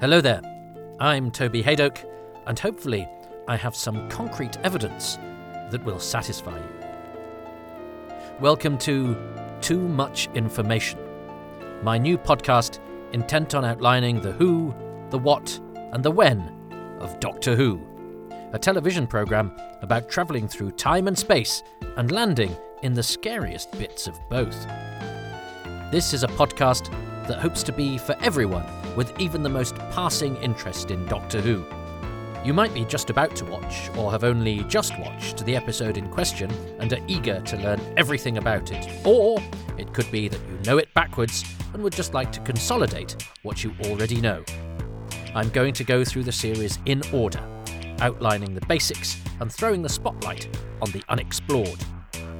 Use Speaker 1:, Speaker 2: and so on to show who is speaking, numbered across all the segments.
Speaker 1: Hello there. I'm Toby Haydock, and hopefully, I have some concrete evidence that will satisfy you. Welcome to Too Much Information, my new podcast intent on outlining the who, the what, and the when of Doctor Who, a television programme about travelling through time and space and landing in the scariest bits of both. This is a podcast that hopes to be for everyone with even the most passing interest in Doctor Who. You might be just about to watch, or have only just watched, the episode in question and are eager to learn everything about it. Or it could be that you know it backwards and would just like to consolidate what you already know. I'm going to go through the series in order, outlining the basics and throwing the spotlight on the unexplored.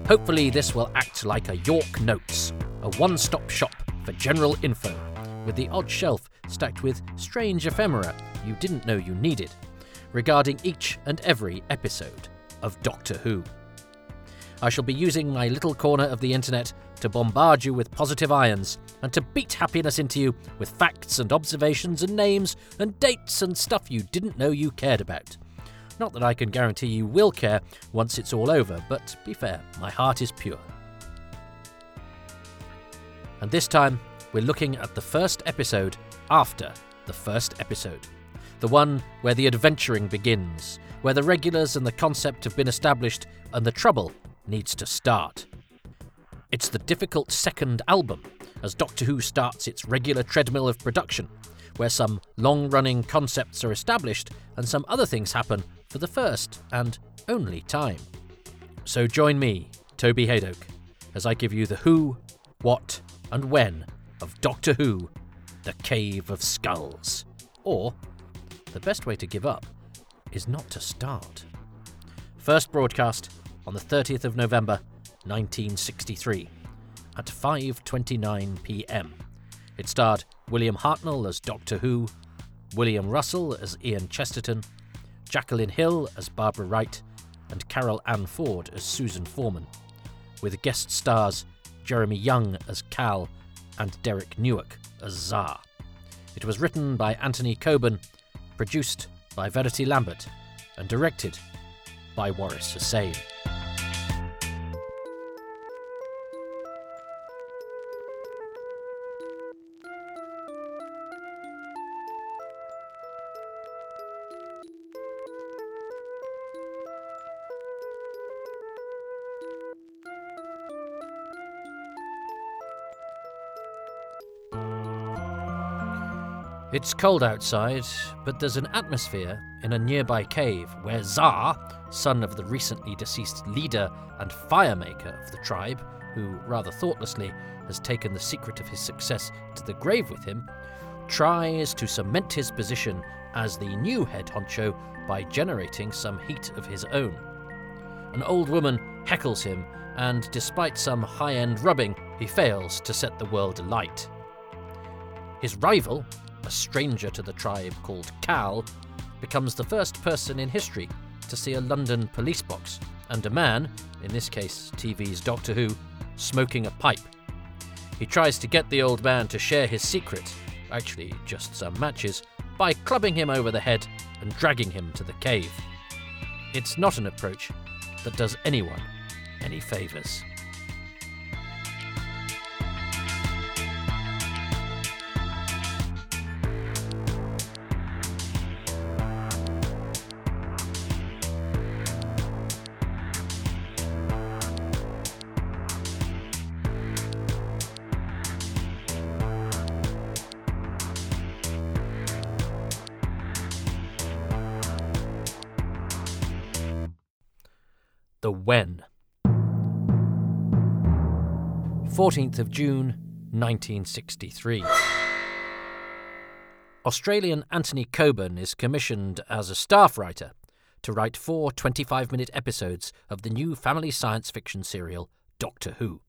Speaker 1: Hopefully, this will act like a York Notes, a one stop shop for general info, with the odd shelf stacked with strange ephemera you didn't know you needed, regarding each and every episode of Doctor Who. I shall be using my little corner of the internet to bombard you with positive ions and to beat happiness into you with facts and observations and names and dates and stuff you didn't know you cared about. Not that I can guarantee you will care once it's all over, but be fair, my heart is pure. And this time, we're looking at the first episode after the first episode. The one where the adventuring begins, where the regulars and the concept have been established and the trouble needs to start. It's the difficult second album as Doctor Who starts its regular treadmill of production, where some long running concepts are established and some other things happen for the first and only time. So join me, Toby Haydock, as I give you the who, what, and when of Doctor Who The Cave of Skulls. Or, the best way to give up is not to start. First broadcast on the 30th of November 1963 at 5:29 p.m. It starred William Hartnell as Doctor Who, William Russell as Ian Chesterton, Jacqueline Hill as Barbara Wright, and Carole Ann Ford as Susan Foreman, with guest stars Jeremy Young as Kal and Derek Newark as Za. It was written by Anthony Coburn, produced by Verity Lambert, and directed by Waris Hussein. It's cold outside, but there's an atmosphere in a nearby cave where Za, son of the recently deceased leader and firemaker of the tribe, who rather thoughtlessly has taken the secret of his success to the grave with him, tries to cement his position as the new head honcho by generating some heat of his own. An old woman heckles him, and despite some high end rubbing, he fails to set the world alight. His rival, a stranger to the tribe called Kal, becomes the first person in history to see a London police box and a man, in this case TV's Doctor Who, smoking a pipe. He tries to get the old man to share his secret, actually just some matches, by clubbing him over the head and dragging him to the cave. It's not an approach that does anyone any favours. 14th of June 1963. Australian Anthony Coburn is commissioned as a staff writer to write four 25 minute episodes of the new family science fiction serial Doctor Who.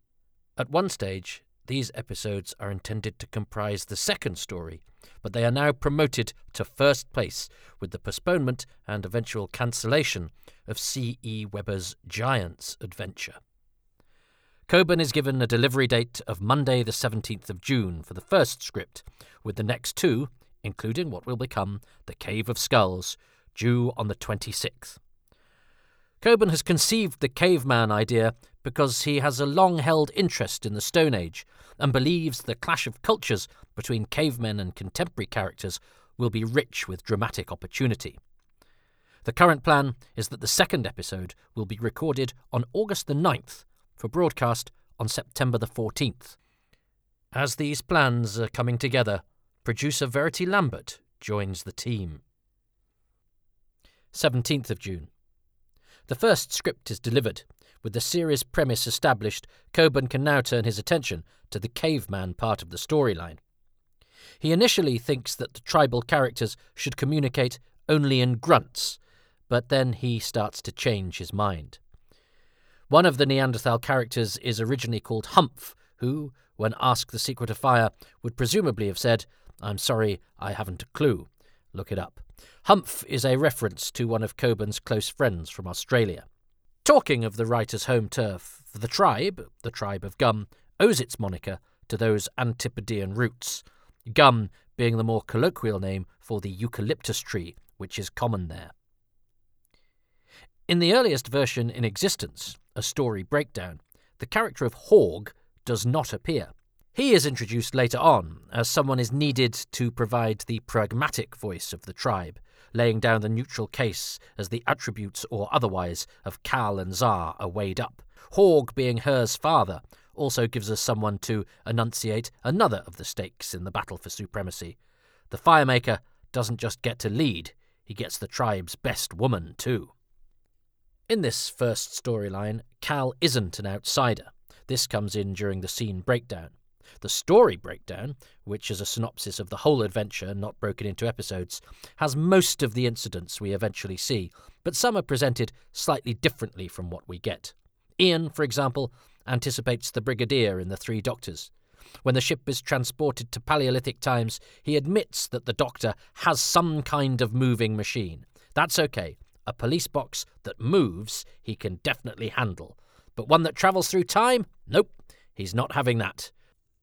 Speaker 1: At one stage, these episodes are intended to comprise the second story, but they are now promoted to first place with the postponement and eventual cancellation of C.E. Webber's Giants adventure. Coburn is given a delivery date of Monday, the 17th of June for the first script, with the next two, including what will become the Cave of Skulls, due on the 26th. Coburn has conceived the caveman idea because he has a long held interest in the Stone Age and believes the clash of cultures between cavemen and contemporary characters will be rich with dramatic opportunity. The current plan is that the second episode will be recorded on August the 9th for broadcast on September the 14th. As these plans are coming together, producer Verity Lambert joins the team. 17th of June. The first script is delivered. With the series premise established, Coburn can now turn his attention to the caveman part of the storyline. He initially thinks that the tribal characters should communicate only in grunts, but then he starts to change his mind. One of the Neanderthal characters is originally called Humph, who, when asked the secret of fire, would presumably have said, I'm sorry, I haven't a clue. Look it up. Humph is a reference to one of Coburn's close friends from Australia. Talking of the writer's home turf, the tribe, the tribe of Gum, owes its moniker to those Antipodean roots, gum being the more colloquial name for the eucalyptus tree, which is common there. In the earliest version in existence, a story breakdown, the character of Horg does not appear. He is introduced later on, as someone is needed to provide the pragmatic voice of the tribe, laying down the neutral case as the attributes or otherwise of Kal and Za are weighed up. Horg, being Hur's father, also gives us someone to enunciate another of the stakes in the battle for supremacy. The Firemaker doesn't just get to lead, he gets the tribe's best woman, too. In this first storyline, Kal isn't an outsider. This comes in during the scene breakdown. The story breakdown, which is a synopsis of the whole adventure, not broken into episodes, has most of the incidents we eventually see, but some are presented slightly differently from what we get. Ian, for example, anticipates the Brigadier in The Three Doctors. When the ship is transported to Paleolithic times, he admits that the Doctor has some kind of moving machine. That's okay. A police box that moves he can definitely handle. But one that travels through time? Nope, he's not having that.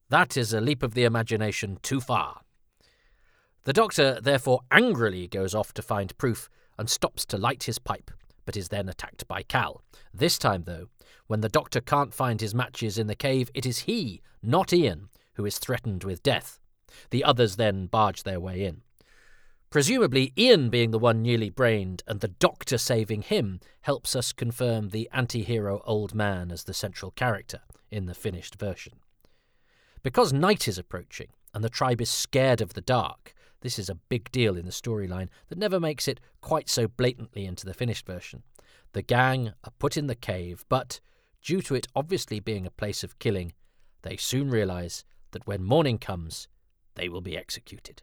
Speaker 1: That is a leap of the imagination too far. The doctor therefore angrily goes off to find proof and stops to light his pipe, but is then attacked by Kal. This time, though, when the doctor can't find his matches in the cave, it is he, not Ian, who is threatened with death. The others then barge their way in. Presumably, Ian being the one newly brained and the doctor saving him helps us confirm the anti hero old man as the central character in the finished version. Because night is approaching and the tribe is scared of the dark, this is a big deal in the storyline that never makes it quite so blatantly into the finished version. The gang are put in the cave, but, due to it obviously being a place of killing, they soon realise that when morning comes, they will be executed.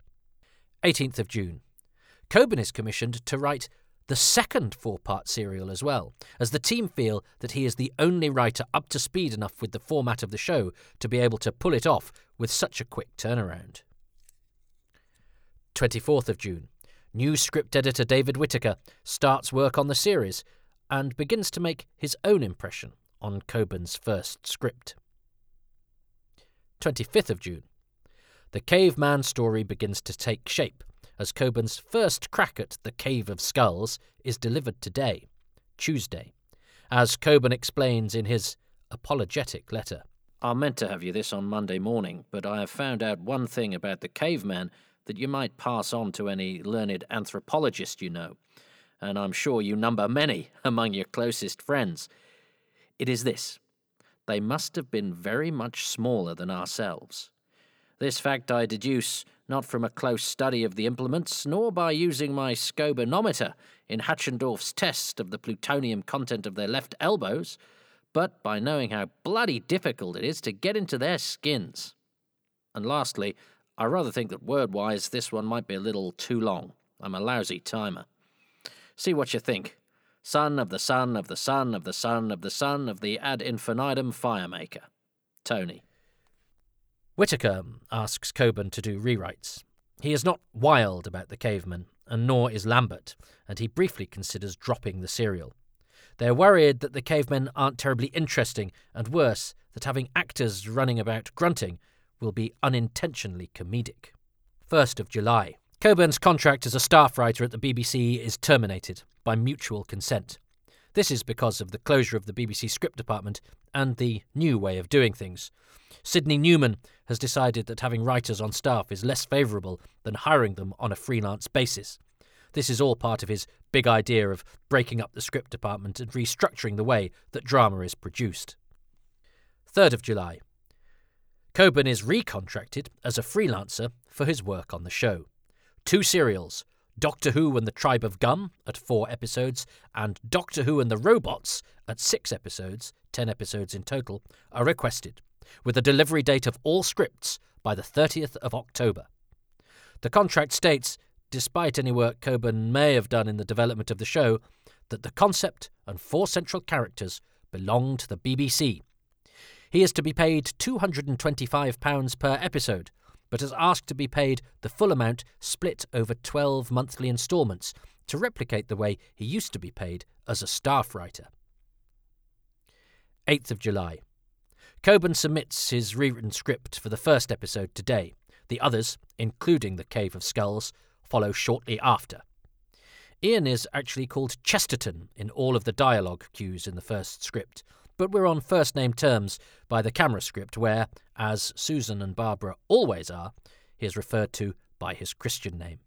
Speaker 1: 18th of June. Coburn is commissioned to write the second four part serial as well, as the team feel that he is the only writer up to speed enough with the format of the show to be able to pull it off with such a quick turnaround. 24th of June. New script editor David Whitaker starts work on the series and begins to make his own impression on Coburn's first script. 25th of June. The caveman story begins to take shape as Coburn's first crack at the Cave of Skulls is delivered today, Tuesday, as Coburn explains in his apologetic letter. I meant to have you this on Monday morning, but I have found out one thing about the caveman that you might pass on to any learned anthropologist you know, and I'm sure you number many among your closest friends. It is this they must have been very much smaller than ourselves. This fact I deduce not from a close study of the implements, nor by using my scobanometer in Hatchendorf's test of the plutonium content of their left elbows, but by knowing how bloody difficult it is to get into their skins. And lastly, I rather think that word wise this one might be a little too long. I'm a lousy timer. See what you think. Son of the son of the son of the son of the son of the ad infinitum firemaker. Tony. Whitaker um, asks Coburn to do rewrites. He is not wild about the caveman, and nor is Lambert, and he briefly considers dropping the serial. They're worried that the cavemen aren't terribly interesting, and worse, that having actors running about grunting will be unintentionally comedic. 1st of July. Coburn's contract as a staff writer at the BBC is terminated by mutual consent. This is because of the closure of the BBC script department and the new way of doing things. Sidney Newman has decided that having writers on staff is less favourable than hiring them on a freelance basis. This is all part of his big idea of breaking up the script department and restructuring the way that drama is produced. 3rd of July. Coburn is recontracted as a freelancer for his work on the show. Two serials, Doctor Who and the Tribe of Gum at four episodes, and Doctor Who and the Robots at six episodes, ten episodes in total, are requested, with a delivery date of all scripts by the 30th of October. The contract states, despite any work Coburn may have done in the development of the show, that the concept and four central characters belong to the BBC he is to be paid £225 per episode, but has asked to be paid the full amount split over 12 monthly instalments to replicate the way he used to be paid as a staff writer. 8th of July. Coburn submits his rewritten script for the first episode today. The others, including The Cave of Skulls, follow shortly after. Ian is actually called Chesterton in all of the dialogue cues in the first script, but we're on first name terms by the camera script, where, as Susan and Barbara always are, he is referred to by his Christian name.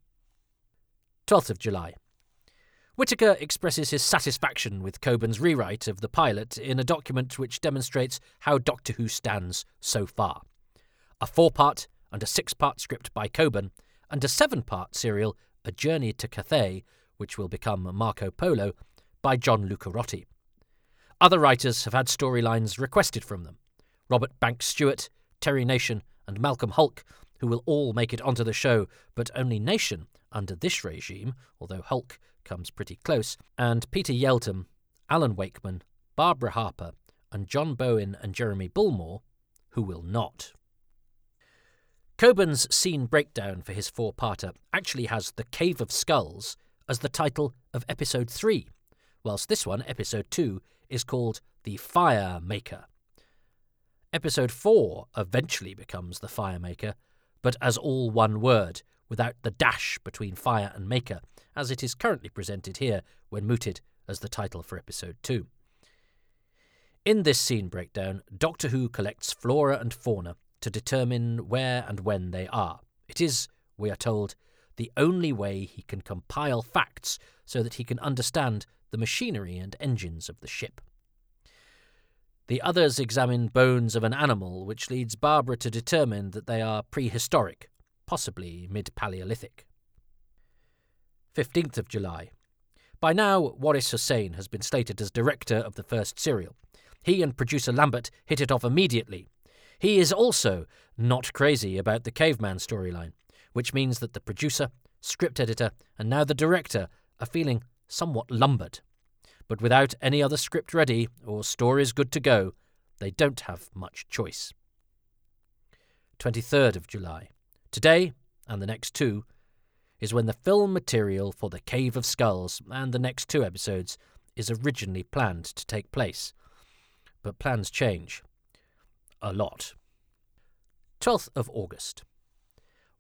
Speaker 1: 12th of July. Whitaker expresses his satisfaction with Coburn's rewrite of the pilot in a document which demonstrates how Doctor Who stands so far. A four part and a six part script by Coburn, and a seven part serial, A Journey to Cathay, which will become Marco Polo, by John Lucarotti. Other writers have had storylines requested from them Robert Banks Stewart, Terry Nation, and Malcolm Hulke, who will all make it onto the show, but only Nation under this regime, although Hulke comes pretty close, and Peter Yeldham, Alan Wakeman, Barbara Harper, and John Bowen and Jeremy Bullmore, who will not. Coburn's scene breakdown for his four parter actually has The Cave of Skulls as the title of episode 3, whilst this one, episode 2, is called The Fire Maker. Episode 4 eventually becomes The Fire Maker, but as all one word, without the dash between fire and maker, as it is currently presented here when mooted as the title for episode 2. In this scene breakdown, Doctor Who collects flora and fauna to determine where and when they are. It is, we are told, the only way he can compile facts so that he can understand the machinery and engines of the ship. The others examine bones of an animal, which leads Barbara to determine that they are prehistoric, possibly mid Paleolithic. 15th of July. By now, Waris Hussein has been slated as director of the first serial. He and producer Lambert hit it off immediately. He is also not crazy about the caveman storyline, which means that the producer, script editor, and now the director are feeling somewhat lumbered. But without any other script ready or stories good to go, they don't have much choice. 23rd of July. Today, and the next two, is when the film material for The Cave of Skulls and the next two episodes is originally planned to take place. But plans change. A lot. 12th of August.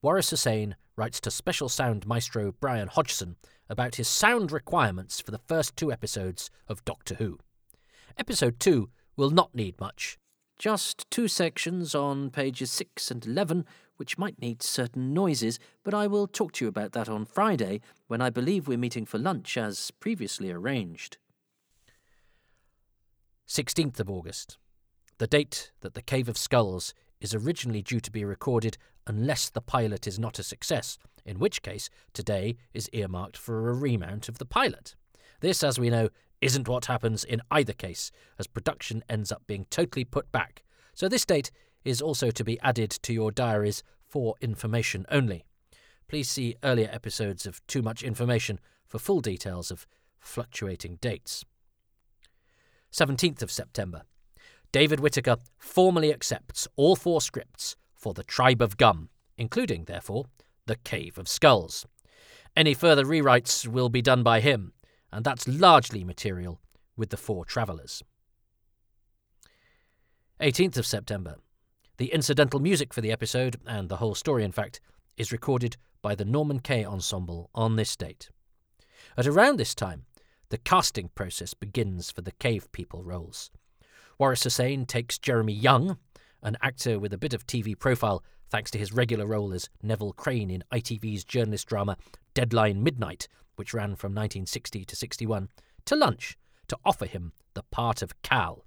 Speaker 1: Waris Hussein writes to special sound maestro Brian Hodgson about his sound requirements for the first two episodes of Doctor Who. Episode 2 will not need much. Just two sections on pages 6 and 11 which might need certain noises, but I will talk to you about that on Friday when I believe we're meeting for lunch as previously arranged. 16th of August. The date that The Cave of Skulls is originally due to be recorded unless the pilot is not a success, in which case today is earmarked for a remount of the pilot. This, as we know, isn't what happens in either case, as production ends up being totally put back. So this date is also to be added to your diaries for information only. Please see earlier episodes of Too Much Information for full details of fluctuating dates. 17th of September. David Whitaker formally accepts all four scripts for the Tribe of Gum, including, therefore, the Cave of Skulls. Any further rewrites will be done by him, and that's largely material with the four travellers. 18th of September. The incidental music for the episode, and the whole story in fact, is recorded by the Norman Kay Ensemble on this date. At around this time, the casting process begins for the cave people roles. Waris Hussein takes Jeremy Young, an actor with a bit of TV profile thanks to his regular role as Neville Crane in ITV's journalist drama Deadline Midnight, which ran from 1960 to 61, to lunch to offer him the part of Kal.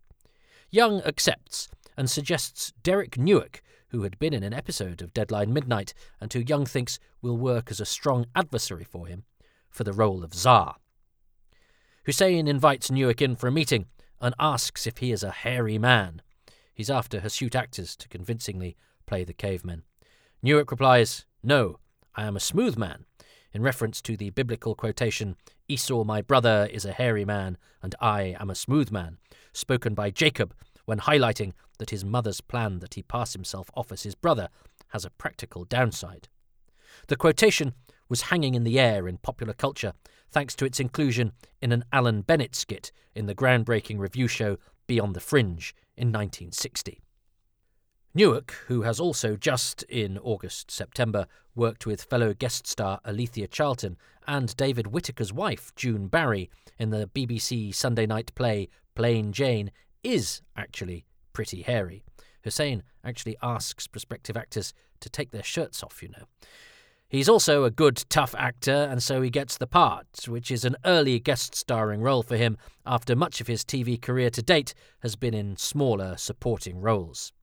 Speaker 1: Young accepts and suggests Derek Newark, who had been in an episode of Deadline Midnight and who Young thinks will work as a strong adversary for him, for the role of Za. Hussein invites Newark in for a meeting and asks if he is a hairy man. He's after hirsute actors to convincingly play the cavemen. Newark replies, No, I am a smooth man, in reference to the biblical quotation, Esau, my brother, is a hairy man, and I am a smooth man, spoken by Jacob when highlighting that his mother's plan that he pass himself off as his brother has a practical downside. The quotation was hanging in the air in popular culture thanks to its inclusion in an Alan Bennett skit in the groundbreaking revue show Beyond the Fringe in 1960. Newark, who has also just in August September worked with fellow guest star Alethea Charlton and David Whitaker's wife, June Barry, in the BBC Sunday night play Plain Jane, is actually pretty hairy. Hussein actually asks prospective actors to take their shirts off, you know. He's also a good, tough actor, and so he gets the part, which is an early guest starring role for him after much of his TV career to date has been in smaller supporting roles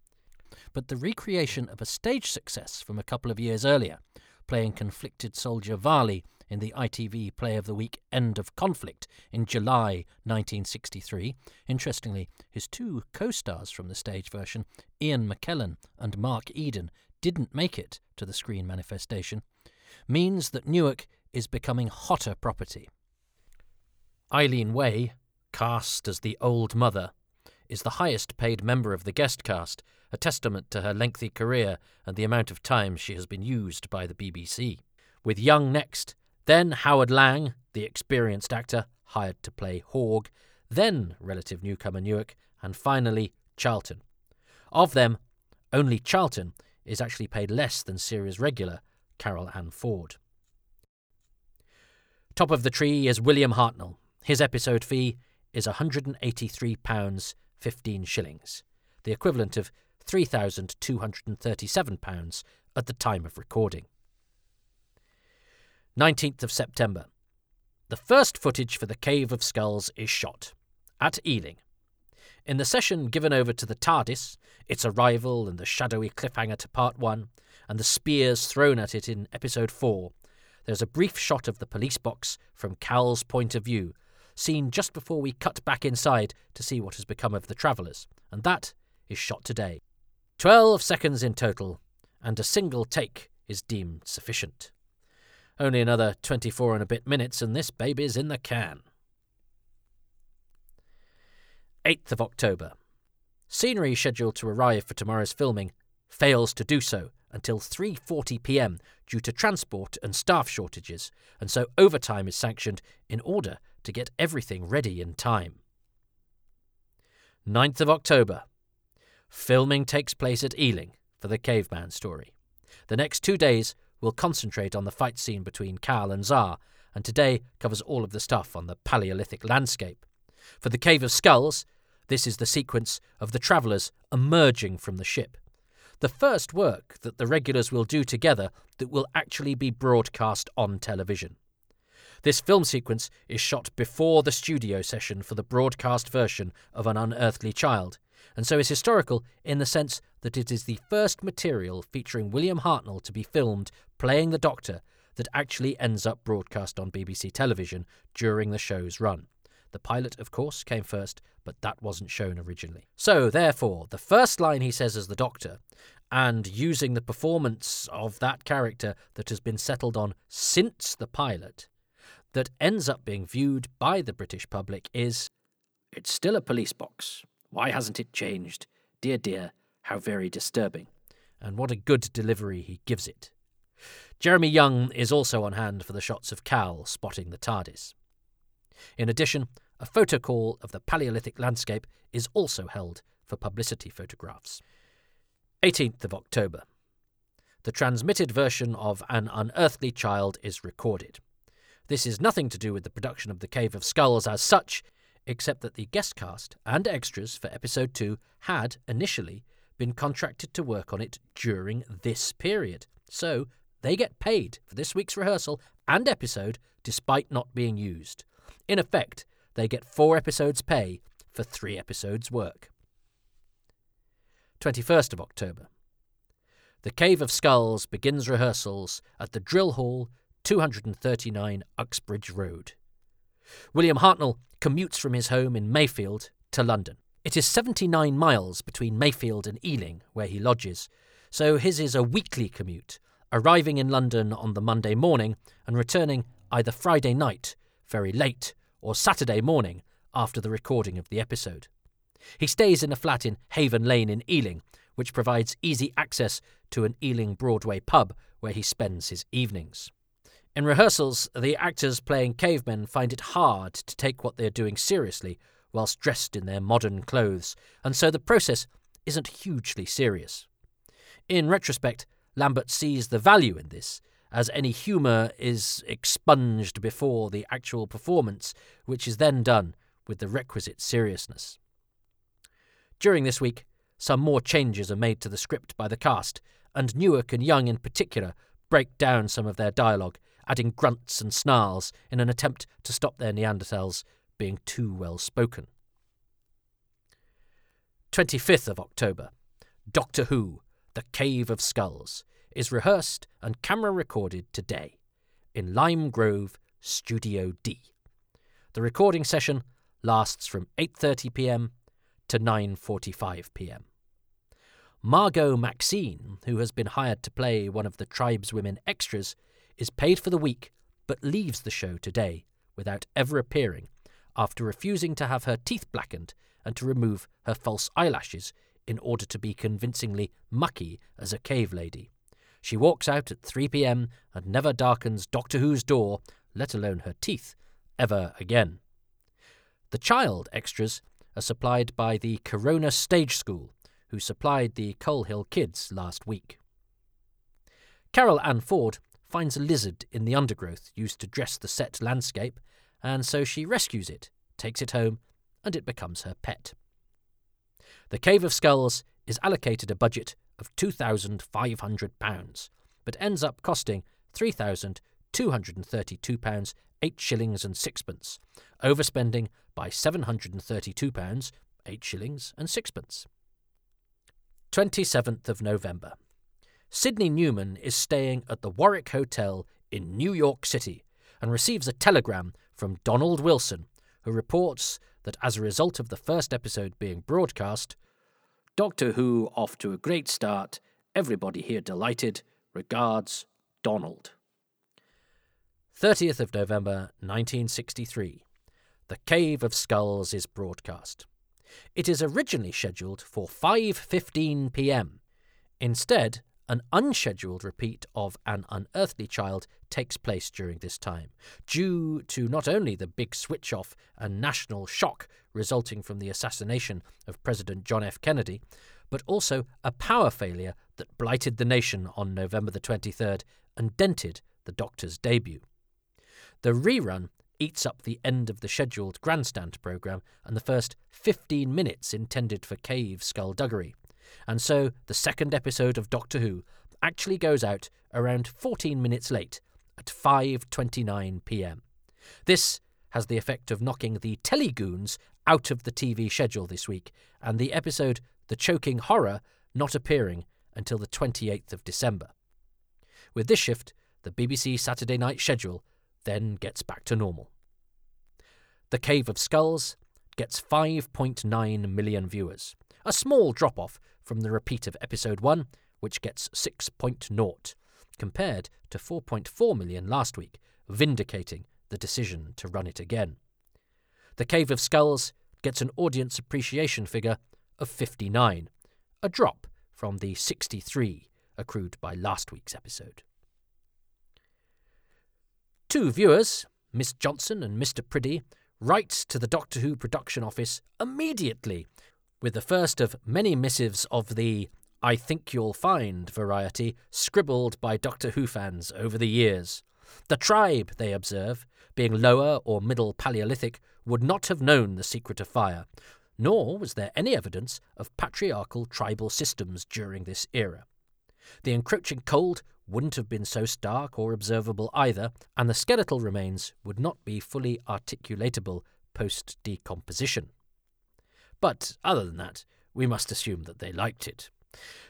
Speaker 1: but the recreation of a stage success from a couple of years earlier, playing conflicted soldier Varley in the ITV Play of the Week End of Conflict in July 1963. Interestingly, his two co stars from the stage version, Ian McKellen and Mark Eden, didn't make it to the screen manifestation, means that Newark is becoming hotter property. Eileen Way, cast as the old mother, is the highest paid member of the guest cast, a testament to her lengthy career and the amount of time she has been used by the BBC. With Young next, then Howard Lang, the experienced actor, hired to play Horg, then relative newcomer Newark, and finally Charlton. Of them, only Charlton is actually paid less than series regular Carole Ann Ford. Top of the tree is William Hartnell. His episode fee is £183 15 shillings, the equivalent of £3,237 at the time of recording. 19th of September. The first footage for The Cave of Skulls is shot at Ealing. In the session given over to the TARDIS, its arrival and the shadowy cliffhanger to part one, and the spears thrown at it in episode four, there's a brief shot of the police box from Kal's point of view seen just before we cut back inside to see what has become of the travellers, and that is shot today. Twelve seconds in total, and a single take is deemed sufficient. Only another 24 and a bit minutes, and this baby's in the can. 8th of October. Scenery scheduled to arrive for tomorrow's filming fails to do so until 3:40 p.m. due to transport and staff shortages, and so overtime is sanctioned in order to get everything ready in time. 9th of October. Filming takes place at Ealing for the caveman story. The next two days will concentrate on the fight scene between Kal and Za, and today covers all of the stuff on the Paleolithic landscape. For the Cave of Skulls, this is the sequence of the travellers emerging from the ship the first work that the regulars will do together that will actually be broadcast on television. This film sequence is shot before the studio session for the broadcast version of An Unearthly Child, and so is historical in the sense that it is the first material featuring William Hartnell to be filmed playing the Doctor that actually ends up broadcast on BBC television during the show's run. The pilot, of course, came first, but that wasn't shown originally. So, therefore, the first line he says as the Doctor, and using the performance of that character that has been settled on since the pilot, that ends up being viewed by the British public is It's still a police box. Why hasn't it changed? Dear, dear, how very disturbing. And what a good delivery he gives it. Jeremy Young is also on hand for the shots of Kal spotting the TARDIS. In addition, a photo call of the Paleolithic landscape is also held for publicity photographs. 18th of October. the transmitted version of An Unearthly Child is recorded. This is nothing to do with the production of The Cave of Skulls as such, except that the guest cast and extras for episode 2 had, initially, been contracted to work on it during this period. So they get paid for this week's rehearsal and episode despite not being used. In effect, they get four episodes' pay for three episodes' work. 21st of October. The Cave of Skulls begins rehearsals at the Drill Hall, 239 Uxbridge Road. William Hartnell commutes from his home in Mayfield to London. It is 79 miles between Mayfield and Ealing, where he lodges, so his is a weekly commute, arriving in London on the Monday morning and returning either Friday night, very late, or Saturday morning after the recording of the episode. He stays in a flat in Haven Lane in Ealing, which provides easy access to an Ealing Broadway pub where he spends his evenings. In rehearsals, the actors playing cavemen find it hard to take what they are doing seriously whilst dressed in their modern clothes, and so the process isn't hugely serious. In retrospect, Lambert sees the value in this, as any humour is expunged before the actual performance, which is then done with the requisite seriousness. During this week, some more changes are made to the script by the cast, and Newark and Young in particular break down some of their dialogue, adding grunts and snarls in an attempt to stop their Neanderthals being too well spoken. 25th of October. Doctor Who, The Cave of Skulls, is rehearsed and camera recorded today in Lime Grove, Studio D. The recording session lasts from 8:30 p.m. to 9:45 p.m. Margot Maxine, who has been hired to play one of the tribeswomen extras, is paid for the week but leaves the show today without ever appearing after refusing to have her teeth blackened and to remove her false eyelashes in order to be convincingly mucky as a cave lady. She walks out at 3 pm and never darkens Doctor Who's door, let alone her teeth, ever again. The child extras are supplied by the Corona Stage School, who supplied the Coal Hill Kids last week. Carole Ann Ford finds a lizard in the undergrowth used to dress the set landscape, and so she rescues it, takes it home, and it becomes her pet. The Cave of Skulls is allocated a budget of £2,500, but ends up costing £3,232, 8 shillings and sixpence, overspending by £732, 8 shillings and sixpence. 27th of November. Sidney Newman is staying at the Warwick Hotel in New York City and receives a telegram from Donald Wilson, who reports that as a result of the first episode being broadcast, Doctor Who off to a great start. Everybody here delighted. Regards, Donald. 30th of November 1963. The Cave of Skulls is broadcast. It is originally scheduled for 5:15 p.m. Instead, an unscheduled repeat of An Unearthly Child takes place during this time, due to not only the big switch off and national shock resulting from the assassination of President John F. Kennedy, but also a power failure that blighted the nation on November the 23rd and dented the Doctor's debut. The rerun eats up the end of the scheduled grandstand programme and the first 15 minutes intended for cave skullduggery and so the second episode of Doctor Who actually goes out around 14 minutes late at 5:29 p.m. This has the effect of knocking the Telegoons out of the TV schedule this week, and the episode The Choking Horror not appearing until the 28th of December. With this shift, the BBC Saturday night schedule then gets back to normal. The Cave of Skulls gets 5.9 million viewers, a small drop off from the repeat of episode 1, which gets 6.0, compared to 4.4 million last week, vindicating the decision to run it again. The Cave of Skulls gets an audience appreciation figure of 59, a drop from the 63 accrued by last week's episode. Two viewers, Miss Johnson and Mr. Priddy, write to the Doctor Who production office immediately with the first of many missives of the I think you'll find variety scribbled by Doctor Who fans over the years. The tribe, they observe, being lower or middle Paleolithic, would not have known the secret of fire, nor was there any evidence of patriarchal tribal systems during this era. The encroaching cold wouldn't have been so stark or observable either, and the skeletal remains would not be fully articulatable post decomposition. But other than that, we must assume that they liked it.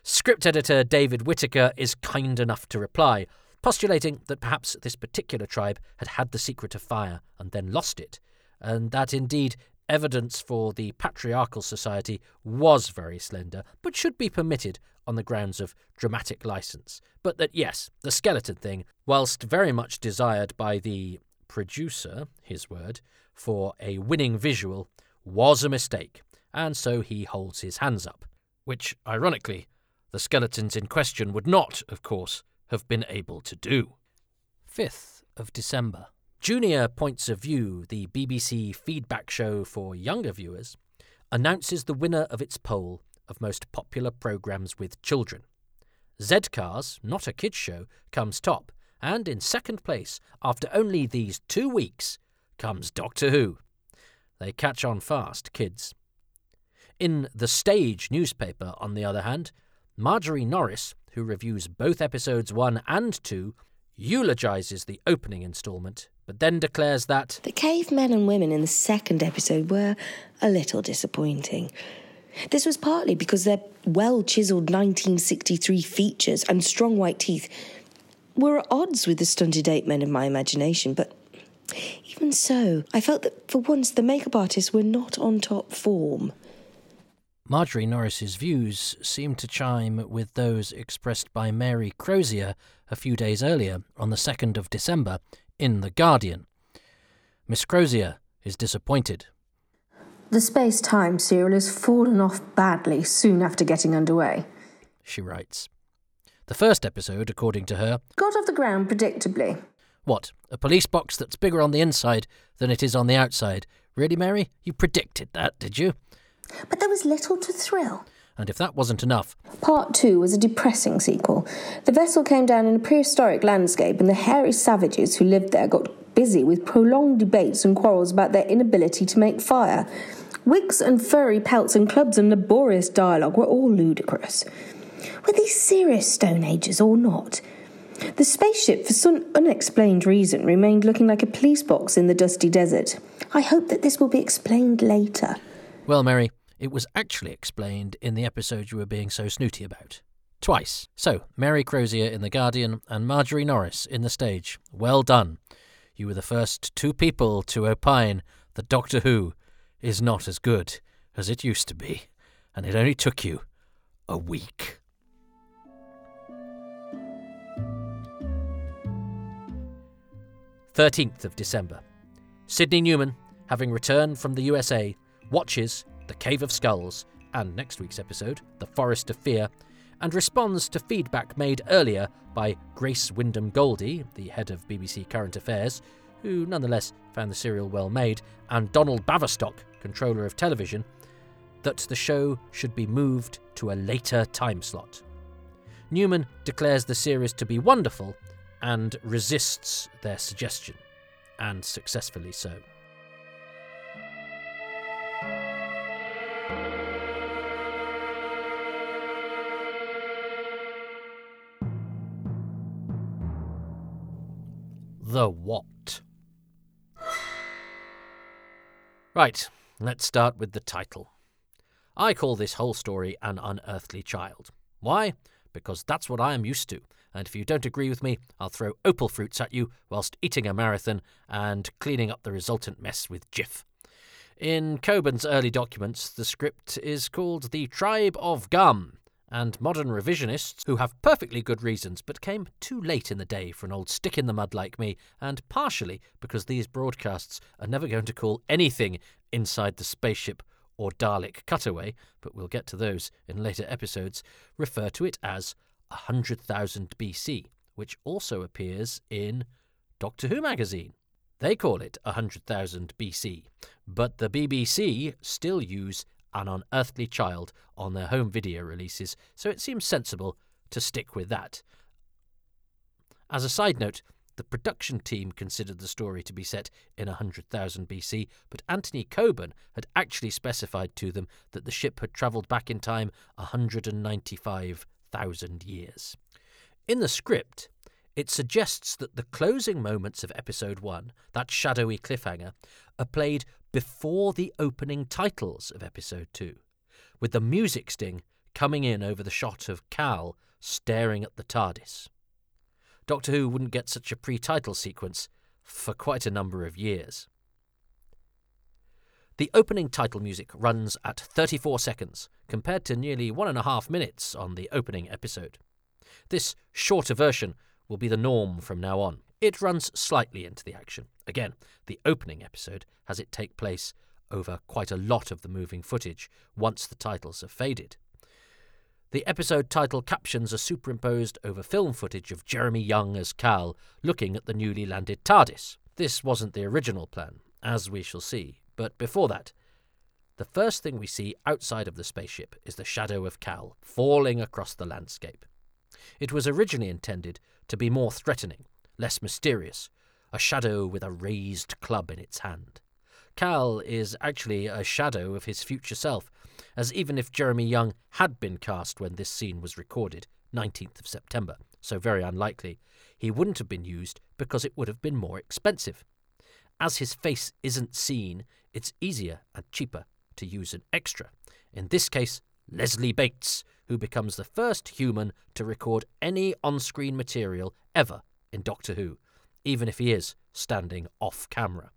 Speaker 1: Script editor David Whitaker is kind enough to reply, postulating that perhaps this particular tribe had had the secret of fire and then lost it, and that indeed evidence for the patriarchal society was very slender, but should be permitted on the grounds of dramatic license. But that, yes, the skeleton thing, whilst very much desired by the producer, his word, for a winning visual, was a mistake, and so he holds his hands up. Which, ironically, the skeletons in question would not, of course, have been able to do. 5th of December. Junior Points of View, the BBC feedback show for younger viewers, announces the winner of its poll of most popular programmes with children. Z Cars, not a kids' show, comes top, and in second place, after only these two weeks, comes Doctor Who. They catch on fast, kids. In The Stage newspaper, on the other hand, Marjorie Norris, who reviews both episodes 1 and 2, eulogises the opening instalment, but then declares that
Speaker 2: the cavemen and women in the second episode were a little disappointing. This was partly because their well chiseled 1963 features and strong white teeth were at odds with the stunted ape men of my imagination, but even so, I felt that for once the makeup artists were not on top form.
Speaker 1: Marjorie Norris's views seem to chime with those expressed by Mary Crozier a few days earlier, on the 2nd of December, in The Guardian. Miss Crozier is disappointed.
Speaker 3: The space time serial has fallen off badly soon after getting underway,
Speaker 1: she writes. The first episode, according to her,
Speaker 3: got off the ground predictably.
Speaker 1: What, a police box that's bigger on the inside than it is on the outside? Really, Mary? You predicted that, did you?
Speaker 3: But there was little to thrill.
Speaker 1: And if that wasn't enough.
Speaker 3: Part two was a depressing sequel. The vessel came down in a prehistoric landscape, and the hairy savages who lived there got busy with prolonged debates and quarrels about their inability to make fire. Wigs and furry pelts and clubs and laborious dialogue were all ludicrous. Were these serious Stone Ages or not? The spaceship, for some unexplained reason, remained looking like a police box in the dusty desert. I hope that this will be explained later.
Speaker 1: Well, Mary, it was actually explained in the episode you were being so snooty about. Twice. So, Mary Crozier in The Guardian and Marjorie Norris in The Stage. Well done. You were the first two people to opine that Doctor Who is not as good as it used to be, and it only took you a week. Thirteenth of December. Sidney Newman, having returned from the USA, watches the Cave of Skulls, and next week's episode, The Forest of Fear, and responds to feedback made earlier by Grace Wyndham Goldie, the head of BBC Current Affairs, who nonetheless found the serial well made, and Donald Baverstock, controller of television, that the show should be moved to a later time slot. Newman declares the series to be wonderful and resists their suggestion, and successfully so. The what? Right, let's start with the title. I call this whole story An Unearthly Child. Why? Because that's what I am used to, and if you don't agree with me, I'll throw opal fruits at you whilst eating a marathon and cleaning up the resultant mess with Jif. In Coburn's early documents, the script is called The Tribe of Gum, and modern revisionists who have perfectly good reasons but came too late in the day for an old stick in the mud like me, and partially because these broadcasts are never going to call anything inside the spaceship or Dalek cutaway, but we'll get to those in later episodes, refer to it as 100,000 BC, which also appears in Doctor Who magazine. They call it 100,000 BC, but the BBC still use an unearthly child on their home video releases, so it seems sensible to stick with that. As a side note, the production team considered the story to be set in 100,000 BC, but Anthony Coburn had actually specified to them that the ship had travelled back in time 195,000 years. In the script, it suggests that the closing moments of episode 1, that shadowy cliffhanger, are played before the opening titles of episode 2, with the music sting coming in over the shot of Kal staring at the TARDIS. Doctor Who wouldn't get such a pre title sequence for quite a number of years. The opening title music runs at 34 seconds, compared to nearly one and a half minutes on the opening episode. This shorter version will be the norm from now on. It runs slightly into the action. Again, the opening episode has it take place over quite a lot of the moving footage once the titles have faded. The episode title captions are superimposed over film footage of Jeremy Young as Kal looking at the newly landed TARDIS. This wasn't the original plan, as we shall see, but before that, the first thing we see outside of the spaceship is the shadow of Kal falling across the landscape. It was originally intended to be more threatening, less mysterious, a shadow with a raised club in its hand. Kal is actually a shadow of his future self, as even if Jeremy Young had been cast when this scene was recorded, 19th of September, so very unlikely, he wouldn't have been used because it would have been more expensive. As his face isn't seen, it's easier and cheaper to use an extra. In this case, Leslie Bates, who becomes the first human to record any on screen material ever in Doctor Who, even if he is standing off camera.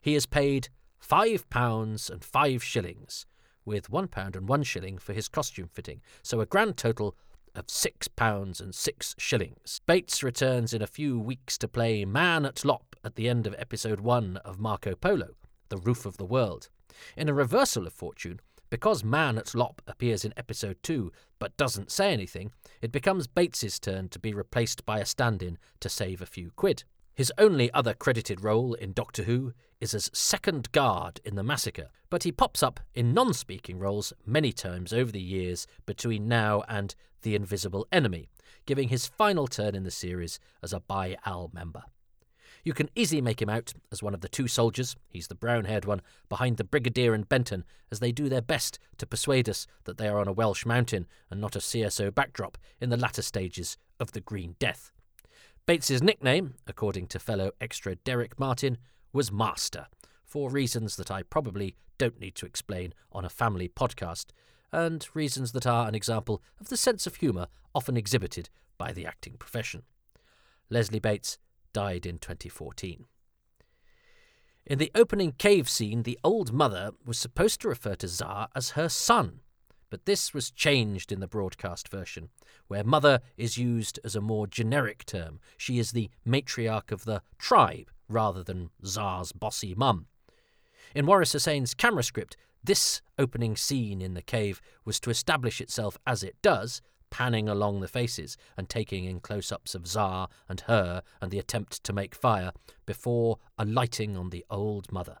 Speaker 1: He is paid five pounds and five shillings, with one pound and one shilling for his costume fitting, so a grand total of six pounds and six shillings. Bates returns in a few weeks to play Man at Lop at the end of episode one of Marco Polo, The Roof of the World. In a reversal of fortune, because Man at Lop appears in episode 2 but doesn't say anything, it becomes Bates's turn to be replaced by a stand in to save a few quid. His only other credited role in Doctor Who is as second guard in The Massacre, but he pops up in non speaking roles many times over the years between now and The Invisible Enemy, giving his final turn in the series as a Bi-Al member. You can easily make him out as one of the two soldiers, he's the brown haired one, behind the Brigadier and Benton as they do their best to persuade us that they are on a Welsh mountain and not a CSO backdrop in the latter stages of the Green Death. Bates's nickname, according to fellow extra Derek Martin, was Master, for reasons that I probably don't need to explain on a family podcast, and reasons that are an example of the sense of humour often exhibited by the acting profession. Leslie Bates died in 2014. In the opening cave scene, the old mother was supposed to refer to Za as her son, but this was changed in the broadcast version, where mother is used as a more generic term. She is the matriarch of the tribe rather than Za's bossy mum. In Waris Hussein's camera script, this opening scene in the cave was to establish itself as it does, panning along the faces and taking in close ups of Za and Hur and the attempt to make fire before alighting on the old mother.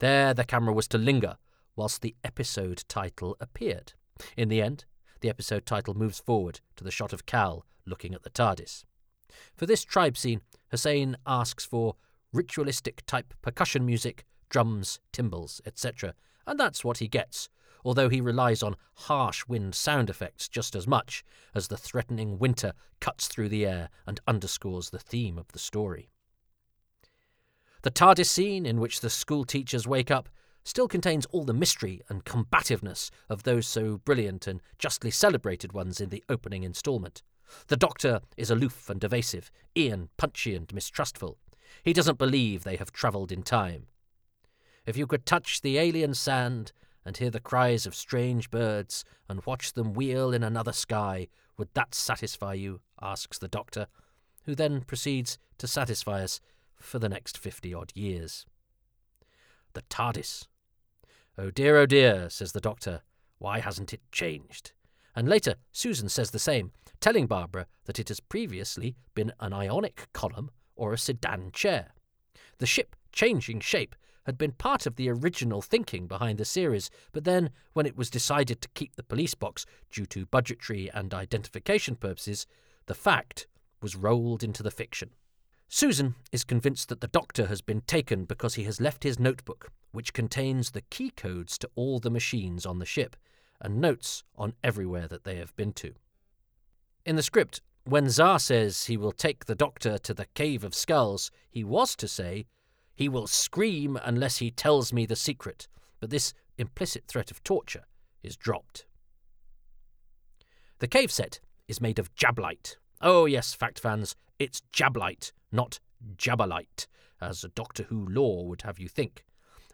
Speaker 1: There the camera was to linger whilst the episode title appeared. In the end, the episode title moves forward to the shot of Kal looking at the TARDIS. For this tribe scene, Hussein asks for ritualistic type percussion music, drums, timbals, etc., and that's what he gets, although he relies on harsh wind sound effects just as much as the threatening winter cuts through the air and underscores the theme of the story. The TARDIS scene, in which the school teachers wake up, still contains all the mystery and combativeness of those so brilliant and justly celebrated ones in the opening instalment. The Doctor is aloof and evasive, Ian punchy and mistrustful. He doesn't believe they have travelled in time. If you could touch the alien sand and hear the cries of strange birds and watch them wheel in another sky, would that satisfy you? asks the Doctor, who then proceeds to satisfy us for the next fifty odd years. The TARDIS Oh dear, oh dear, says the doctor. Why hasn't it changed? And later, Susan says the same, telling Barbara that it has previously been an ionic column or a sedan chair. The ship changing shape had been part of the original thinking behind the series, but then, when it was decided to keep the police box due to budgetary and identification purposes, the fact was rolled into the fiction. Susan is convinced that the doctor has been taken because he has left his notebook, which contains the key codes to all the machines on the ship and notes on everywhere that they have been to. In the script, when Za says he will take the doctor to the Cave of Skulls, he was to say, he will scream unless he tells me the secret, but this implicit threat of torture is dropped. The cave set is made of jablite. Oh, yes, fact fans, it's jablite, not jabalite, as a Doctor Who lore would have you think.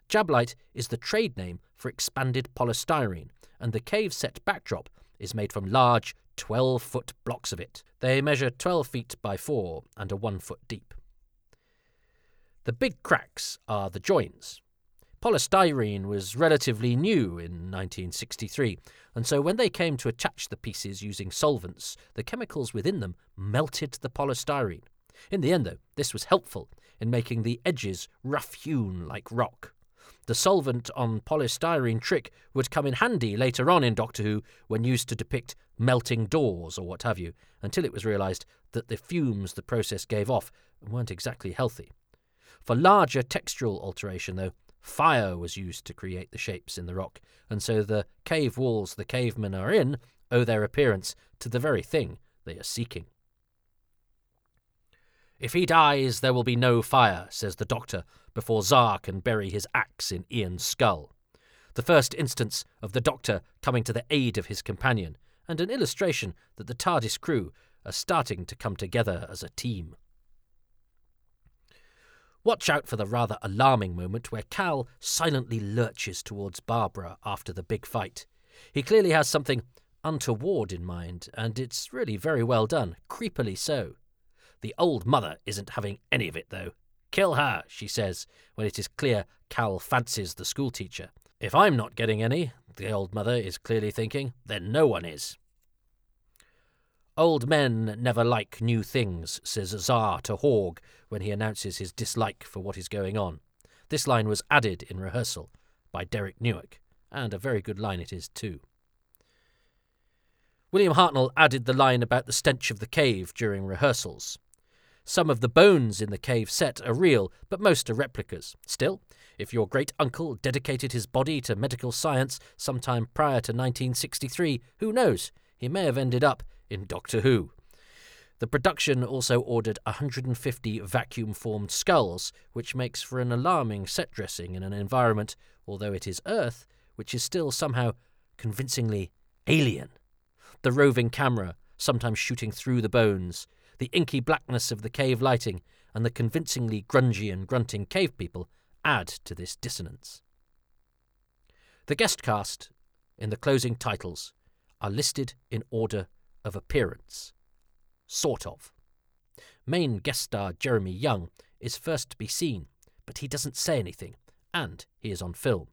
Speaker 1: Jablite is the trade name for expanded polystyrene, and the cave set backdrop is made from large 12 foot blocks of it. They measure 12 feet by 4 and are 1 foot deep. The big cracks are the joins. Polystyrene was relatively new in 1963, and so when they came to attach the pieces using solvents, the chemicals within them melted the polystyrene. In the end, though, this was helpful in making the edges rough hewn like rock. The solvent on polystyrene trick would come in handy later on in Doctor Who when used to depict melting doors or what have you, until it was realised that the fumes the process gave off weren't exactly healthy. For larger textural alteration, though, fire was used to create the shapes in the rock, and so the cave walls the cavemen are in owe their appearance to the very thing they are seeking. If he dies, there will be no fire, says the doctor, before Za can bury his axe in Ian's skull. The first instance of the doctor coming to the aid of his companion, and an illustration that the TARDIS crew are starting to come together as a team. Watch out for the rather alarming moment where Kal silently lurches towards Barbara after the big fight. He clearly has something untoward in mind, and it's really very well done, creepily so. The old mother isn't having any of it, though. Kill her, she says, when it is clear Kal fancies the schoolteacher. If I'm not getting any, the old mother is clearly thinking, then no one is. Old men never like new things, says Za to Horg when he announces his dislike for what is going on. This line was added in rehearsal by Derek Newark, and a very good line it is too. William Hartnell added the line about the stench of the cave during rehearsals. Some of the bones in the cave set are real, but most are replicas. Still, if your great uncle dedicated his body to medical science sometime prior to 1963, who knows? He may have ended up in Doctor Who. The production also ordered 150 vacuum formed skulls, which makes for an alarming set dressing in an environment, although it is Earth, which is still somehow convincingly alien. The roving camera, sometimes shooting through the bones, the inky blackness of the cave lighting, and the convincingly grungy and grunting cave people add to this dissonance. The guest cast, in the closing titles, are listed in order of appearance. Sort of. Main guest star Jeremy Young is first to be seen, but he doesn't say anything, and he is on film.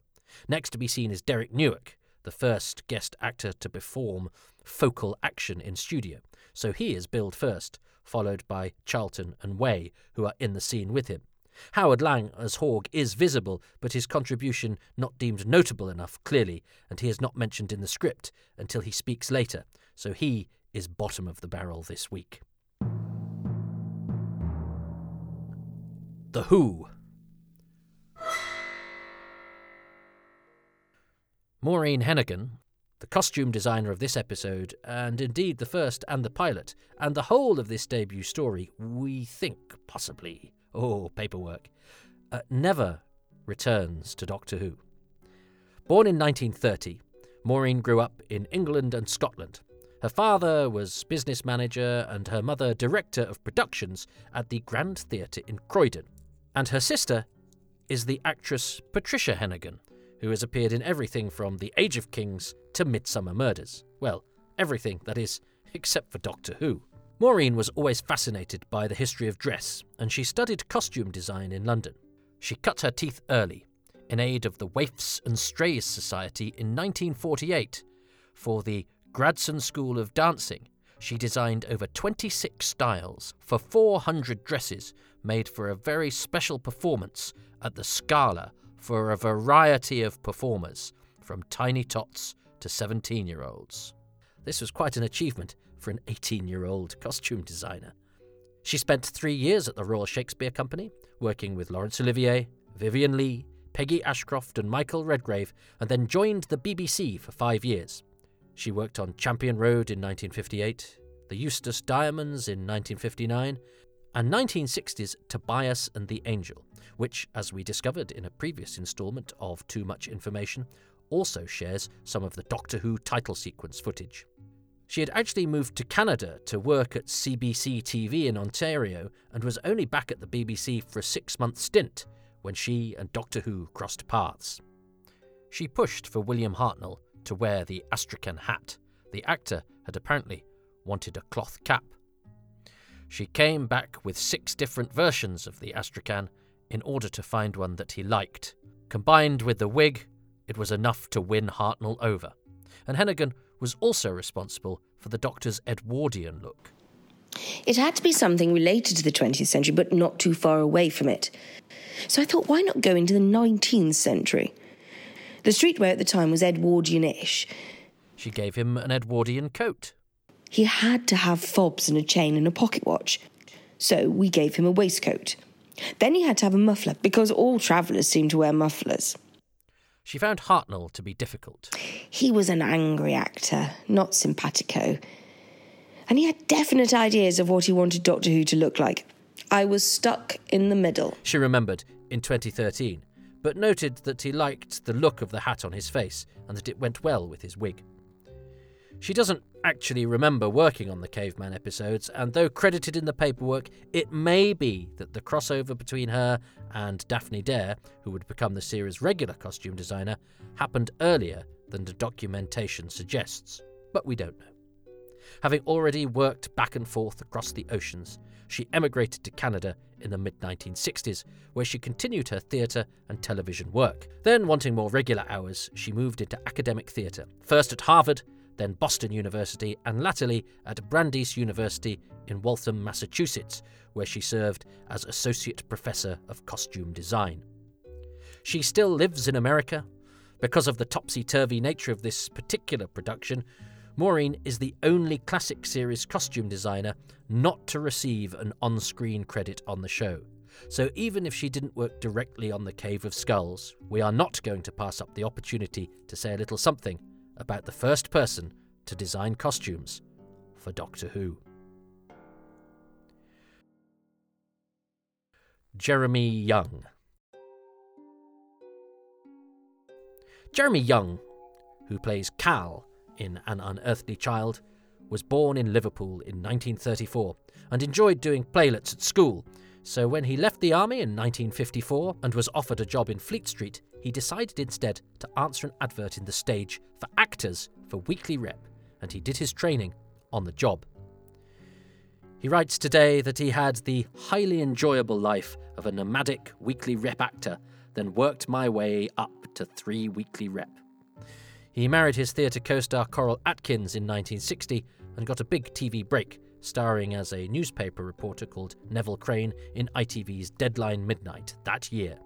Speaker 1: Next to be seen is Derek Newark, the first guest actor to perform focal action in studio, so he is billed first, followed by Charlton and Way, who are in the scene with him. Howard Lang as Horg is visible, but his contribution not deemed notable enough, clearly, and he is not mentioned in the script until he speaks later, so he is bottom of the barrel this week. The Who. Maureen Heneghan, the costume designer of this episode, and indeed the first and the pilot, and the whole of this debut story, we think, possibly, oh, paperwork, uh, never returns to Doctor Who. Born in 1930, Maureen grew up in England and Scotland. Her father was business manager and her mother director of productions at the Grand Theatre in Croydon. And her sister is the actress Patricia Heneghan, who has appeared in everything from The Age of Kings to Midsomer Murders. Well, everything, that is, except for Doctor Who. Maureen was always fascinated by the history of dress, and she studied costume design in London. She cut her teeth early, in aid of the Waifs and Strays Society in 1948. For the Gradson School of Dancing, she designed over 26 styles for 400 dresses made for a very special performance at the Scala for a variety of performers, from tiny tots to 17 year olds. This was quite an achievement for an 18 year old costume designer. She spent three years at the Royal Shakespeare Company, working with Laurence Olivier, Vivien Leigh, Peggy Ashcroft, and Michael Redgrave, and then joined the BBC for five years. She worked on Champion Road in 1958, The Eustace Diamonds in 1959, and 1960's Tobias and the Angel, which, as we discovered in a previous instalment of Too Much Information, also shares some of the Doctor Who title sequence footage. She had actually moved to Canada to work at CBC TV in Ontario and was only back at the BBC for a six month stint when she and Doctor Who crossed paths. She pushed for William Hartnell to wear the Astrakhan hat. The actor had apparently wanted a cloth cap. She came back with six different versions of the Astrakhan in order to find one that he liked. Combined with the wig, it was enough to win Hartnell over. And Heneghan was also responsible for the Doctor's Edwardian look.
Speaker 2: It had to be something related to the 20th century, but not too far away from it. So I thought, why not go into the 19th century? The streetwear at the time was Edwardian ish.
Speaker 1: She gave him an Edwardian coat.
Speaker 2: He had to have fobs and a chain and a pocket watch. So we gave him a waistcoat. Then he had to have a muffler, because all travellers seem to wear mufflers.
Speaker 1: She found Hartnell to be difficult.
Speaker 2: He was an angry actor, not simpatico. And he had definite ideas of what he wanted Doctor Who to look like. I was stuck in the middle.
Speaker 1: She remembered in 2013, but noted that he liked the look of the hat on his face and that it went well with his wig. She doesn't actually remember working on the Caveman episodes, and though credited in the paperwork, it may be that the crossover between her and Daphne Dare, who would become the series' regular costume designer, happened earlier than the documentation suggests. But we don't know. Having already worked back and forth across the oceans, she emigrated to Canada in the mid 1960s, where she continued her theatre and television work. Then, wanting more regular hours, she moved into academic theatre, first at Harvard then Boston University, and latterly at Brandeis University in Waltham, Massachusetts, where she served as Associate Professor of Costume Design. She still lives in America. Because of the topsy turvy nature of this particular production, Maureen is the only classic series costume designer not to receive an on screen credit on the show. So even if she didn't work directly on the Cave of Skulls, we are not going to pass up the opportunity to say a little something about the first person to design costumes for Doctor Who. Jeremy Young. Jeremy Young, who plays Kal in An Unearthly Child, was born in Liverpool in 1934 and enjoyed doing playlets at school. So when he left the army in 1954 and was offered a job in Fleet Street, he decided instead to answer an advert in the stage for actors for Weekly Rep, and he did his training on the job. He writes today that he had the highly enjoyable life of a nomadic weekly rep actor, then worked my way up to three weekly rep. He married his theatre co star Coral Atkins in 1960 and got a big TV break, starring as a newspaper reporter called Neville Crane in ITV's Deadline Midnight that year.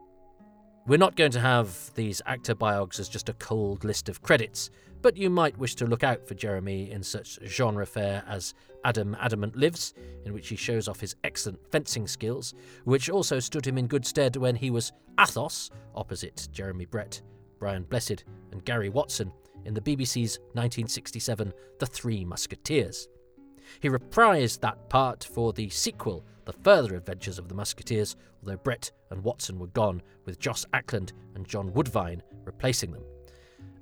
Speaker 1: We're not going to have these actor biogs as just a cold list of credits, but you might wish to look out for Jeremy in such genre fare as Adam Adamant Lives, in which he shows off his excellent fencing skills, which also stood him in good stead when he was Athos, opposite Jeremy Brett, Brian Blessed, and Gary Watson in the BBC's 1967 The Three Musketeers. He reprised that part for the sequel, The Further Adventures of the Musketeers, although Brett and Watson were gone, with Joss Ackland and John Woodvine replacing them.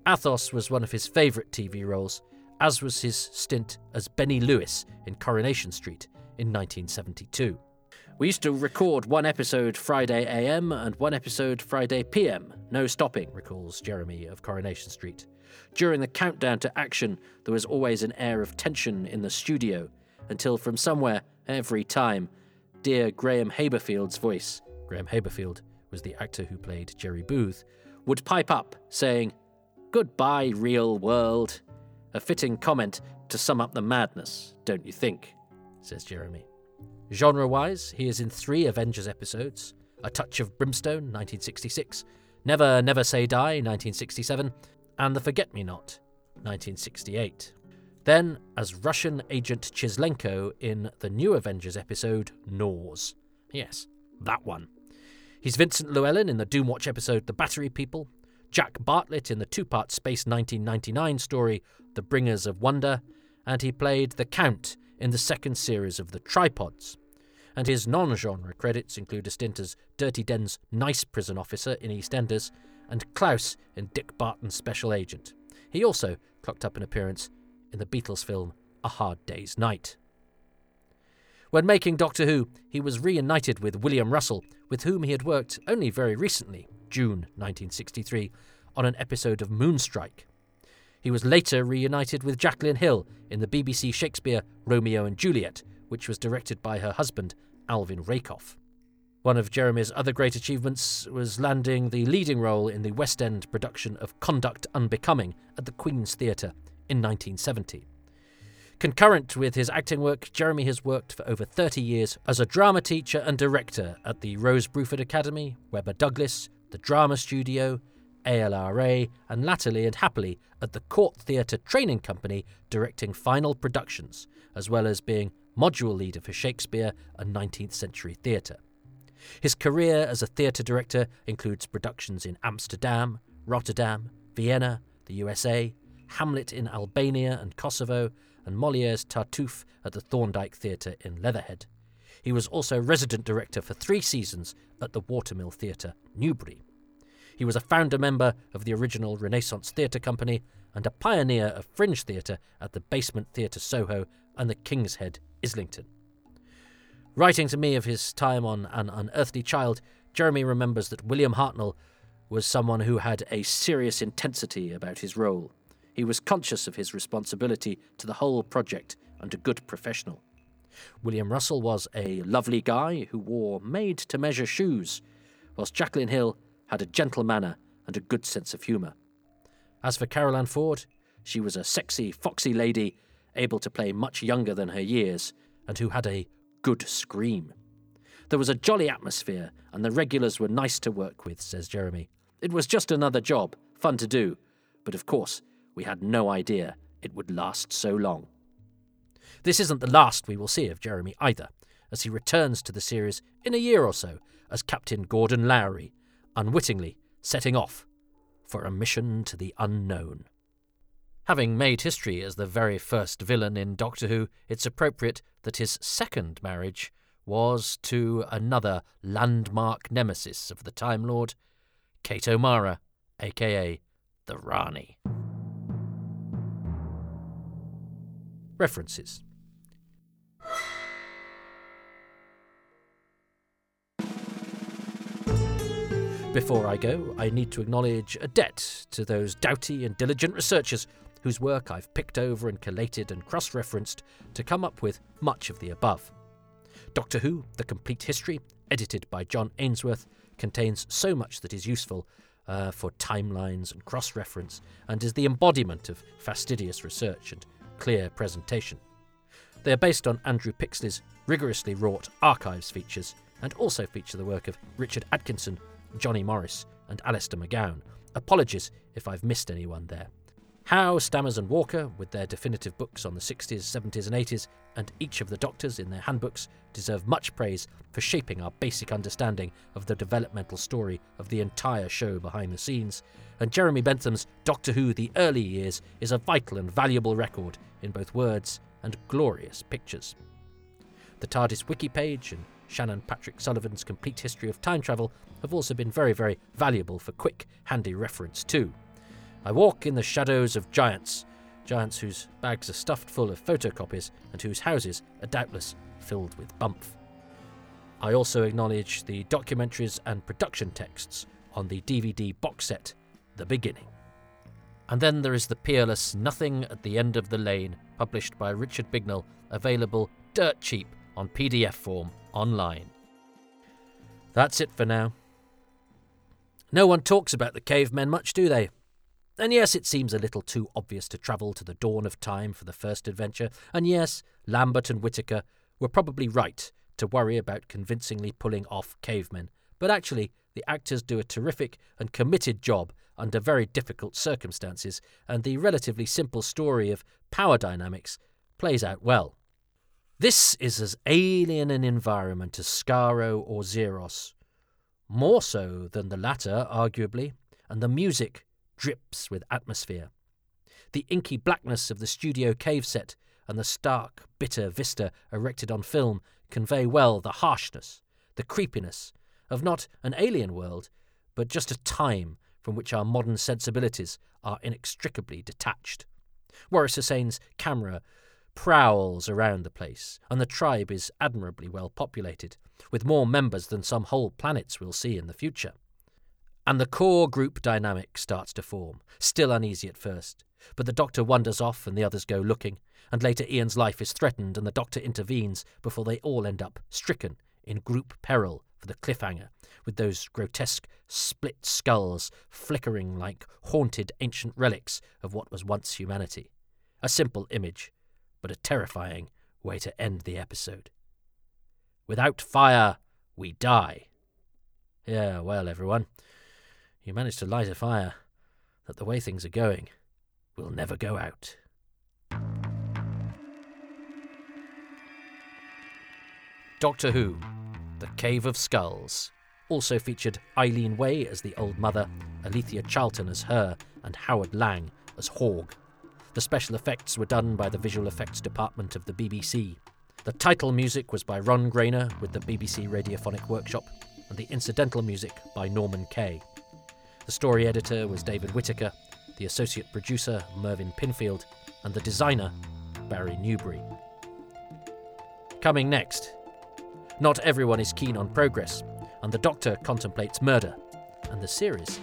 Speaker 1: Athos was one of his favourite TV roles, as was his stint as Benny Lewis in Coronation Street in 1972. We used to record one episode Friday AM and one episode Friday PM, no stopping, recalls Jeremy of Coronation Street. During the countdown to action, there was always an air of tension in the studio, until from somewhere, every time, dear Graham Haberfield's voice, Graham Haberfield was the actor who played Jerry Booth, would pipe up, saying, Goodbye, real world. A fitting comment to sum up the madness, don't you think? says Jeremy. Genre wise, he is in three Avengers episodes A Touch of Brimstone, 1966, Never Never Say Die, 1967, and The Forget Me Not, 1968. Then, as Russian agent Chislenko in the new Avengers episode Nors. Yes, that one. He's Vincent Llewellyn in the Doomwatch episode The Battery People, Jack Bartlett in the two part Space 1999 story The Bringers of Wonder, and he played the Count in the second series of The Tripods. And his non genre credits include a stint as Dirty Den's nice prison officer in EastEnders and Klaus in Dick Barton's Special Agent. He also clocked up an appearance in the Beatles film A Hard Day's Night. When making Doctor Who, he was reunited with William Russell, with whom he had worked only very recently, June 1963, on an episode of Moonstrike. He was later reunited with Jacqueline Hill in the BBC Shakespeare Romeo and Juliet, which was directed by her husband, Alvin Rakoff. One of Jeremy's other great achievements was landing the leading role in the West End production of Conduct Unbecoming at the Queen's Theatre in 1970. Concurrent with his acting work, Jeremy has worked for over 30 years as a drama teacher and director at the Rose Bruford Academy, Webber Douglas, the Drama Studio, ALRA, and latterly and happily at the Court Theatre Training Company, directing final productions, as well as being module leader for Shakespeare and 19th century theatre. His career as a theatre director includes productions in Amsterdam, Rotterdam, Vienna, the USA, Hamlet in Albania and Kosovo, and Moliere's Tartuffe at the Thorndike Theatre in Leatherhead. He was also resident director for three seasons at the Watermill Theatre, Newbury. He was a founder member of the original Renaissance Theatre Company and a pioneer of fringe theatre at the Basement Theatre Soho and the King's Head, Islington. Writing to me of his time on An Unearthly Child, Jeremy remembers that William Hartnell was someone who had a serious intensity about his role. He was conscious of his responsibility to the whole project and a good professional. William Russell was a lovely guy who wore made to measure shoes, whilst Jacqueline Hill had a gentle manner and a good sense of humour. As for Carole Ann Ford, she was a sexy, foxy lady, able to play much younger than her years, and who had a good scream. There was a jolly atmosphere, and the regulars were nice to work with, says Jeremy. It was just another job, fun to do, but of course, we had no idea it would last so long. This isn't the last we will see of Jeremy either, as he returns to the series in a year or so as Captain Gordon Lowry, unwittingly setting off for a mission to the unknown. Having made history as the very first villain in Doctor Who, it's appropriate that his second marriage was to another landmark nemesis of the Time Lord, Kate O'Mara, aka the Rani. References Before I go, I need to acknowledge a debt to those doughty and diligent researchers whose work I've picked over and collated and cross referenced to come up with much of the above. Doctor Who, The Complete History, edited by John Ainsworth, contains so much that is useful uh, for timelines and cross reference and is the embodiment of fastidious research and clear presentation. They are based on Andrew Pixley's rigorously wrought archives features and also feature the work of Richard Atkinson Johnny Morris, and Alistair McGowan. Apologies if I've missed anyone there. Howe, Stammers, and Walker, with their definitive books on the 60s, 70s, and 80s, and each of the Doctors in their handbooks, deserve much praise for shaping our basic understanding of the developmental story of the entire show behind the scenes. And Jeremy Bentham's Doctor Who The Early Years is a vital and valuable record in both words and glorious pictures. The TARDIS wiki page and Shannon Patrick Sullivan's Complete History of Time Travel have also been very, very valuable for quick, handy reference too. I walk in the shadows of giants, giants whose bags are stuffed full of photocopies and whose houses are doubtless filled with bump. I also acknowledge the documentaries and production texts on the DVD box set, The Beginning. And then there is the peerless Nothing at the End of the Lane, published by Richard Bignell, available dirt cheap on PDF form online. That's it for now. No one talks about the cavemen much, do they? And yes, it seems a little too obvious to travel to the dawn of time for the first adventure, and yes, Lambert and Whitaker were probably right to worry about convincingly pulling off cavemen, but actually, the actors do a terrific and committed job under very difficult circumstances, and the relatively simple story of power dynamics plays out well. This is as alien an environment as Skaro or Xeros, more so than the latter, arguably, and the music drips with atmosphere. The inky blackness of the studio cave set and the stark, bitter vista erected on film convey well the harshness, the creepiness of not an alien world, but just a time from which our modern sensibilities are inextricably detached. Waris Hussein's camera prowls around the place, and the tribe is admirably well populated, with more members than some whole planets will see in the future. And the core group dynamic starts to form, still uneasy at first, but the doctor wanders off and the others go looking, and later Ian's life is threatened and the doctor intervenes before they all end up stricken in group peril for the cliffhanger, with those grotesque split skulls flickering like haunted ancient relics of what was once humanity. A simple image, but a terrifying way to end the episode. Without fire, we die. Yeah, well, everyone, you managed to light a fire that the way things are going will never go out. Doctor Who The Cave of Skulls also featured Eileen Way as the Old Mother, Alethea Charlton as Hur, and Howard Lang as Horg. The special effects were done by the visual effects department of the BBC. The title music was by Ron Grainer with the BBC Radiophonic Workshop, and the incidental music by Norman Kay. The story editor was David Whitaker, the associate producer Mervyn Pinfield, and the designer Barry Newbury. Coming next. Not everyone is keen on progress, and the Doctor contemplates murder, and the series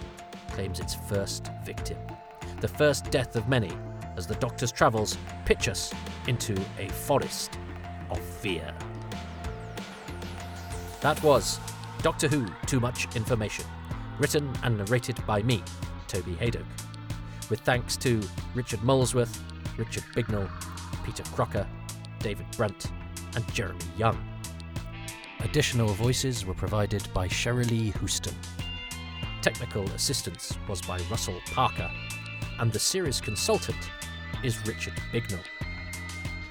Speaker 1: claims its first victim. The first death of many, as the Doctor's travels pitch us into a forest of fear. That was Doctor Who Too Much Information, written and narrated by me, Toby Hadoke, with thanks to Richard Molesworth, Richard Bignell, Peter Crocker, David Brunt, and Jeremy Young. Additional voices were provided by Sherilee Houston. Technical assistance was by Russell Parker, and the series consultant is Richard Bignell.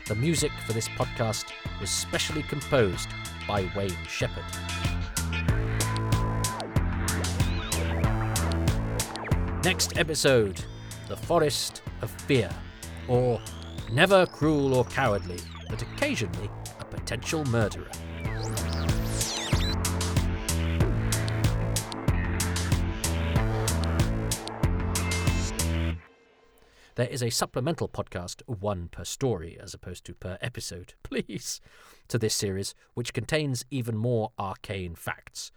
Speaker 1: The music for this podcast was specially composed by Wayne Shepherd. Next episode The Forest of Fear, or Never Cruel or Cowardly, but occasionally a potential murderer. There is a supplemental podcast, one per story as opposed to per episode, please, to this series, which contains even more arcane facts.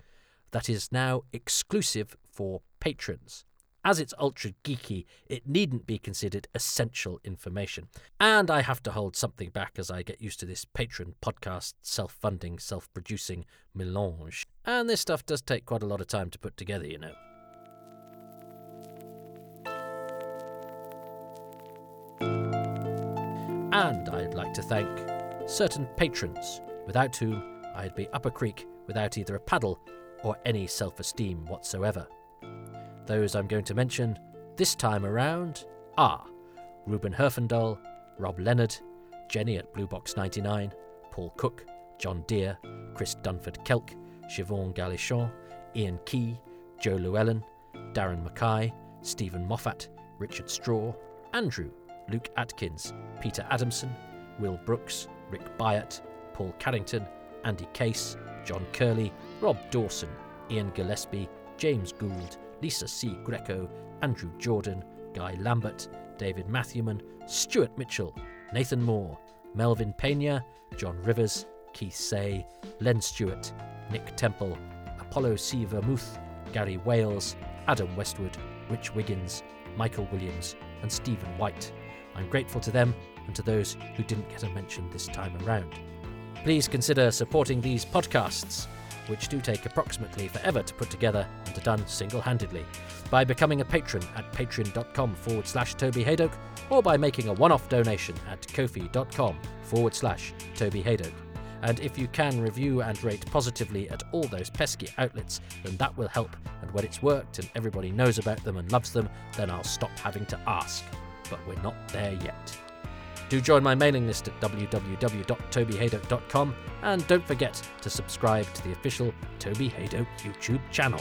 Speaker 1: That is now exclusive for patrons. As it's ultra geeky, it needn't be considered essential information. And I have to hold something back as I get used to this patron podcast, self funding, self producing melange. And this stuff does take quite a lot of time to put together, you know. And I'd like to thank certain patrons, without whom I'd be up a creek without either a paddle or any self esteem whatsoever. Those I'm going to mention this time around are Ruben Herfindahl, Rob Leonard, Jenny at Blue Box 99, Paul Cook, John Deere, Chris Dunford Kelk, Siobhan Galichon, Ian Key, Joe Llewellyn, Darren Mackay, Stephen Moffat, Richard Straw, Andrew, Luke Atkins, Peter Adamson, Will Brooks, Rick Byatt, Paul Carrington, Andy Case, John Curley, Rob Dawson, Ian Gillespie, James Gould, Lisa C. Greco, Andrew Jordan, Guy Lambert, David Matthewman, Stuart Mitchell, Nathan Moore, Melvin Pena, John Rivers, Keith Say, Len Stewart, Nick Temple, Apollo C. Vermouth, Gary Wales, Adam Westwood, Rich Wiggins, Michael Williams, and Stephen White. I'm grateful to them and to those who didn't get a mention this time around. Please consider supporting these podcasts, which do take approximately forever to put together and are done single handedly, by becoming a patron at patreon.com forward slash Toby or by making a one off donation at kofi.com forward slash Toby. And if you can review and rate positively at all those pesky outlets, then that will help. And when it's worked and everybody knows about them and loves them, then I'll stop having to ask. But we're not there yet. Do join my mailing list at www.tobyhadoke.com and don't forget to subscribe to the official Toby Hadoke YouTube channel.